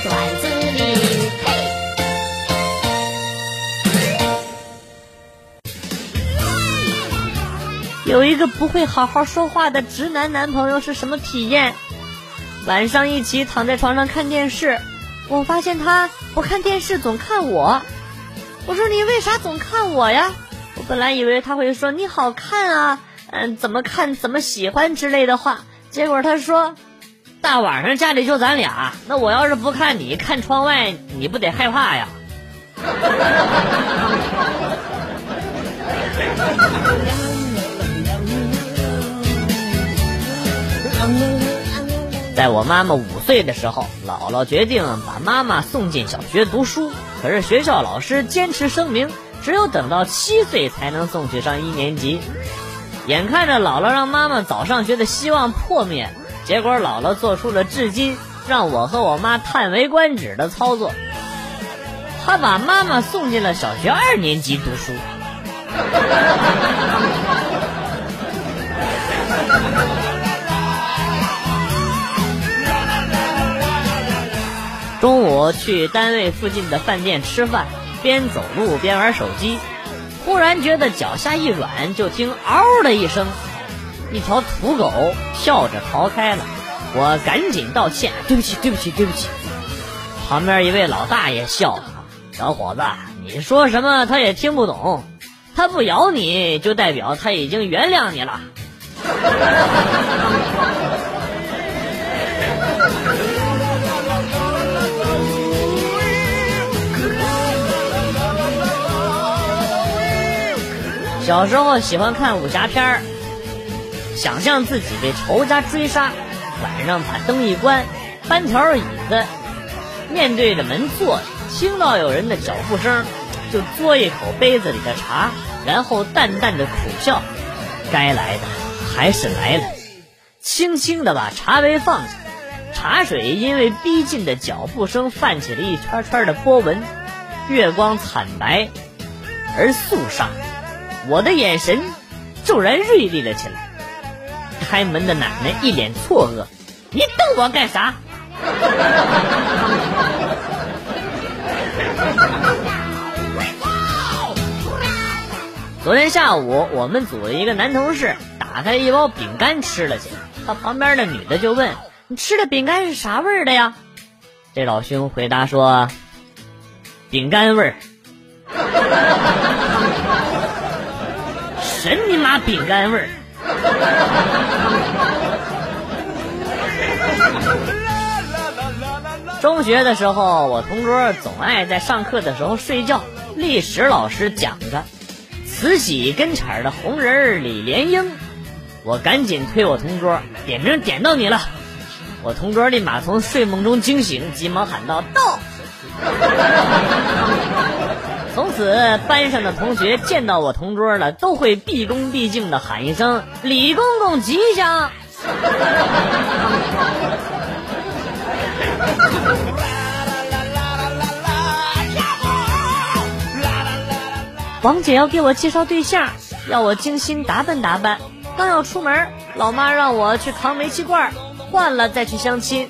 段子里。有一个不会好好说话的直男男朋友是什么体验？晚上一起躺在床上看电视，我发现他不看电视总看我。我说你为啥总看我呀？我本来以为他会说你好看啊，嗯，怎么看怎么喜欢之类的话。结果他说大晚上家里就咱俩，那我要是不看你，看窗外，你不得害怕呀？在我妈妈五岁的时候，姥姥决定把妈妈送进小学读书。可是学校老师坚持声明，只有等到七岁才能送去上一年级。眼看着姥姥让妈妈早上学的希望破灭，结果姥姥做出了至今让我和我妈叹为观止的操作，她把妈妈送进了小学二年级读书。中午去单位附近的饭店吃饭，边走路边玩手机，忽然觉得脚下一软，就听“嗷”的一声，一条土狗笑着逃开了。我赶紧道歉：“对不起，对不起，对不起。”旁边一位老大爷笑了：“小伙子，你说什么他也听不懂，他不咬你就代表他已经原谅你了。”小时候喜欢看武侠片儿，想象自己被仇家追杀，晚上把灯一关，搬条椅子，面对着门坐着，听到有人的脚步声，就嘬一口杯子里的茶，然后淡淡的苦笑，该来的还是来了，轻轻的把茶杯放下，茶水因为逼近的脚步声泛起了一圈圈的波纹，月光惨白而肃杀。我的眼神骤然锐利了起来。开门的奶奶一脸错愕：“你瞪我干啥？”昨天下午，我们组的一个男同事打开一包饼干吃了去。他旁边的女的就问：“你吃的饼干是啥味儿的呀？”这老兄回答说：“饼干味儿。”神你妈饼干味儿！中学的时候，我同桌总爱在上课的时候睡觉。历史老师讲着“慈禧跟前的红人李莲英”，我赶紧推我同桌，点名点到你了。我同桌立马从睡梦中惊醒，急忙喊道：“到！” 此，班上的同学见到我同桌了，都会毕恭毕敬的喊一声“李公公吉祥”。王姐要给我介绍对象，要我精心打扮打扮。刚要出门，老妈让我去扛煤气罐，换了再去相亲。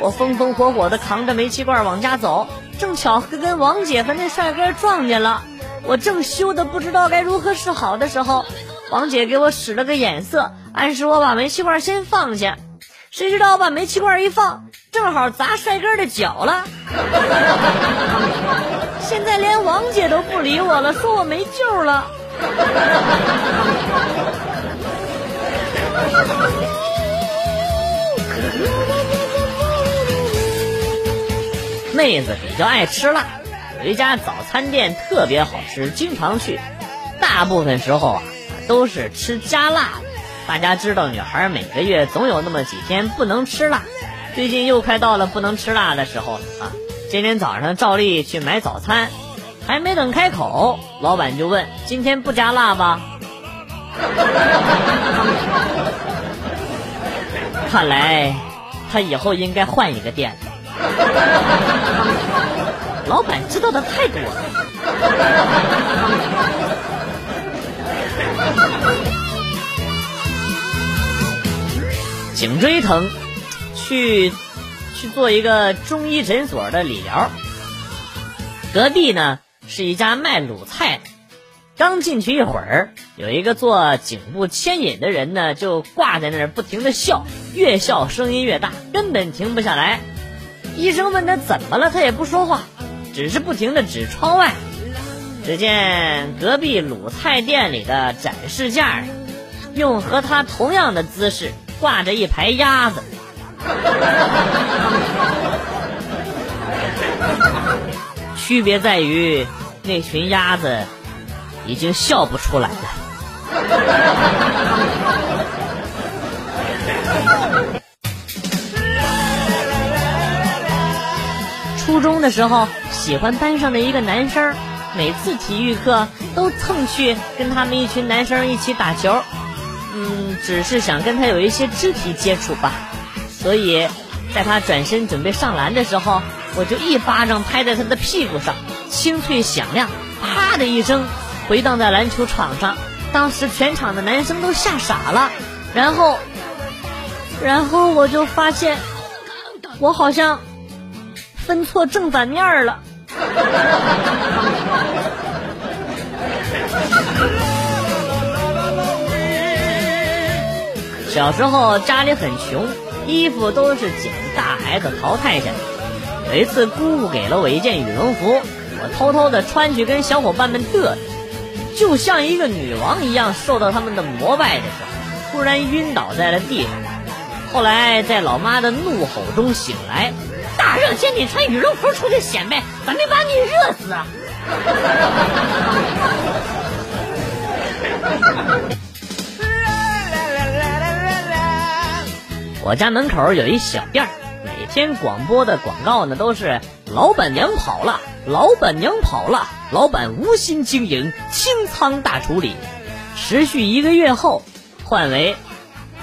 我风风火火的扛着煤气罐往家走。正巧跟王姐和那帅哥撞见了，我正羞得不知道该如何是好的时候，王姐给我使了个眼色，暗示我把煤气罐先放下。谁知道我把煤气罐一放，正好砸帅哥的脚了。现在连王姐都不理我了，说我没救了。妹子比较爱吃辣，有一家早餐店特别好吃，经常去。大部分时候啊，都是吃加辣的。大家知道，女孩每个月总有那么几天不能吃辣。最近又快到了不能吃辣的时候了啊！今天早上照例去买早餐，还没等开口，老板就问：“今天不加辣吧？” 看来他以后应该换一个店了。老板知道的太多了。颈椎疼，去去做一个中医诊所的理疗。隔壁呢是一家卖卤菜的，刚进去一会儿，有一个做颈部牵引的人呢，就挂在那儿不停的笑，越笑声音越大，根本停不下来。医生问他怎么了，他也不说话，只是不停的指窗外。只见隔壁卤菜店里的展示架上，用和他同样的姿势挂着一排鸭子。区别在于，那群鸭子已经笑不出来了。初中的时候，喜欢班上的一个男生，每次体育课都蹭去跟他们一群男生一起打球。嗯，只是想跟他有一些肢体接触吧。所以，在他转身准备上篮的时候，我就一巴掌拍在他的屁股上，清脆响亮，啪的一声回荡在篮球场上。当时全场的男生都吓傻了，然后，然后我就发现，我好像分错正反面了。小时候家里很穷。衣服都是捡大孩子淘汰下的。有一次，姑姑给了我一件羽绒服，我偷偷的穿去跟小伙伴们嘚瑟，就像一个女王一样受到他们的膜拜的时候，突然晕倒在了地上。后来在老妈的怒吼中醒来，大热天你穿羽绒服出去显摆，咋没把你热死啊？我家门口有一小店儿，每天广播的广告呢都是“老板娘跑了，老板娘跑了，老板无心经营，清仓大处理”。持续一个月后，换为“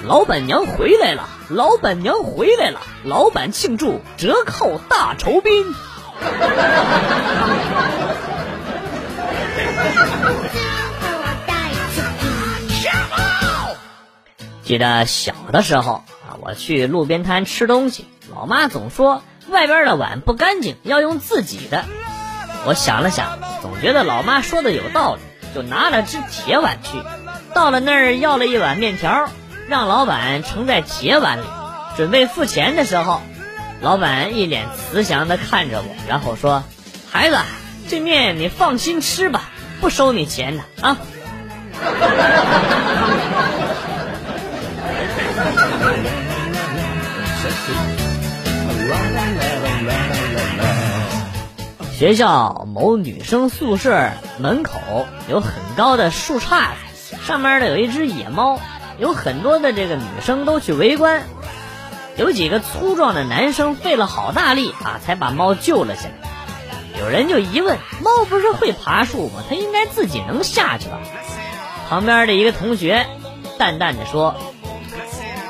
老板娘回来了，老板娘回来了，老板庆祝折扣大酬宾”。记得小的时候啊。我去路边摊吃东西，老妈总说外边的碗不干净，要用自己的。我想了想，总觉得老妈说的有道理，就拿了只铁碗去。到了那儿要了一碗面条，让老板盛在铁碗里。准备付钱的时候，老板一脸慈祥的看着我，然后说：“孩子，这面你放心吃吧，不收你钱的啊。”学校某女生宿舍门口有很高的树杈子，上面呢有一只野猫，有很多的这个女生都去围观。有几个粗壮的男生费了好大力啊，才把猫救了下来。有人就疑问：猫不是会爬树吗？它应该自己能下去吧？旁边的一个同学淡淡的说：“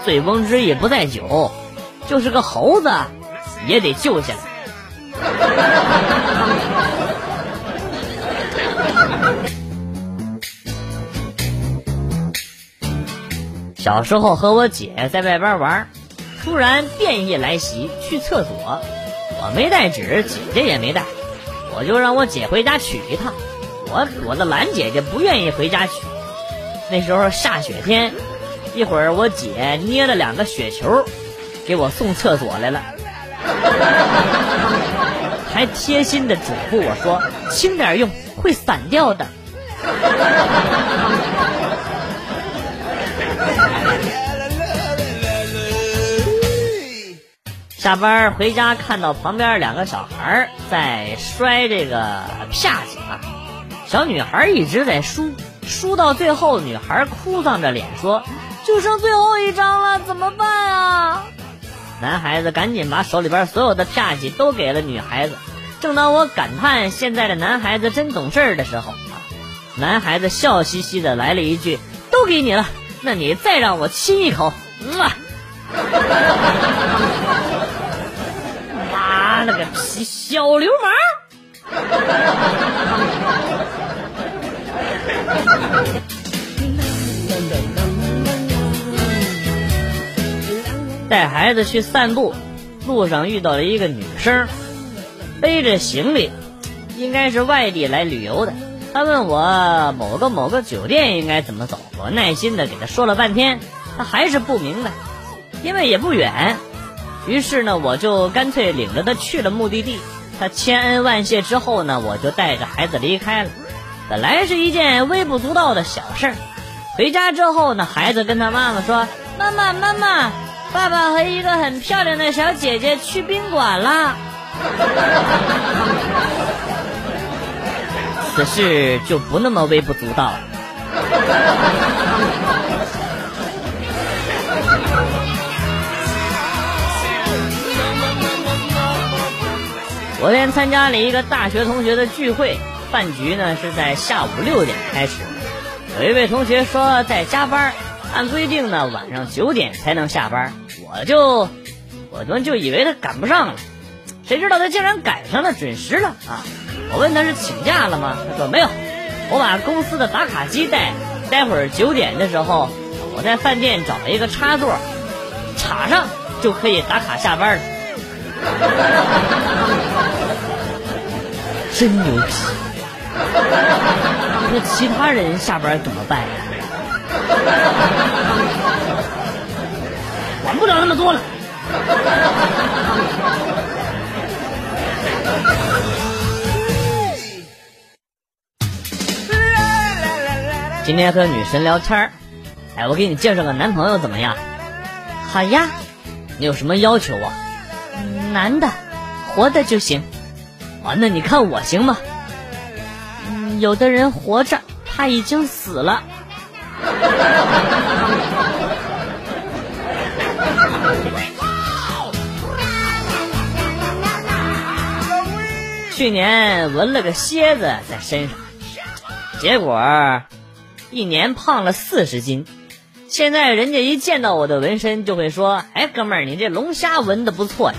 醉翁之意不在酒，就是个猴子也得救下来。”小时候和我姐在外边玩，突然便意来袭，去厕所，我没带纸，姐姐也没带，我就让我姐回家取一趟。我我的懒姐姐不愿意回家取。那时候下雪天，一会儿我姐捏了两个雪球，给我送厕所来了。还贴心的嘱咐我说：“轻点用，会散掉的。”下班回家，看到旁边两个小孩在摔这个啪子啊，小女孩一直在输，输到最后，女孩哭丧着脸说：“就剩最后一张了，怎么办啊？”男孩子赶紧把手里边所有的啪叽都给了女孩子。正当我感叹现在的男孩子真懂事的时候，男孩子笑嘻嘻的来了一句：“都给你了，那你再让我亲一口。”妈，妈小小流氓！带孩子去散步，路上遇到了一个女生。背着行李，应该是外地来旅游的。他问我某个某个酒店应该怎么走，我耐心的给他说了半天，他还是不明白，因为也不远。于是呢，我就干脆领着他去了目的地。他千恩万谢之后呢，我就带着孩子离开了。本来是一件微不足道的小事儿。回家之后呢，孩子跟他妈妈说：“妈妈，妈妈，爸爸和一个很漂亮的小姐姐去宾馆了。” 此事就不那么微不足道了。昨天参加了一个大学同学的聚会，饭局呢是在下午六点开始。有一位同学说在加班，按规定呢晚上九点才能下班。我就我们就以为他赶不上了，谁知道他竟然赶上了，准时了啊！我问他是请假了吗？他说没有，我把公司的打卡机带，待会儿九点的时候我在饭店找了一个插座，插上就可以打卡下班了。真牛逼！那其他人下班怎么办呀？管不了那么多了。今天和女神聊天儿哎，我给你介绍个男朋友怎么样？好呀。你有什么要求啊？男的，活的就行。那你看我行吗？有的人活着，他已经死了。去年纹了个蝎子在身上，结果一年胖了四十斤。现在人家一见到我的纹身，就会说：“哎，哥们儿，你这龙虾纹的不错呀。”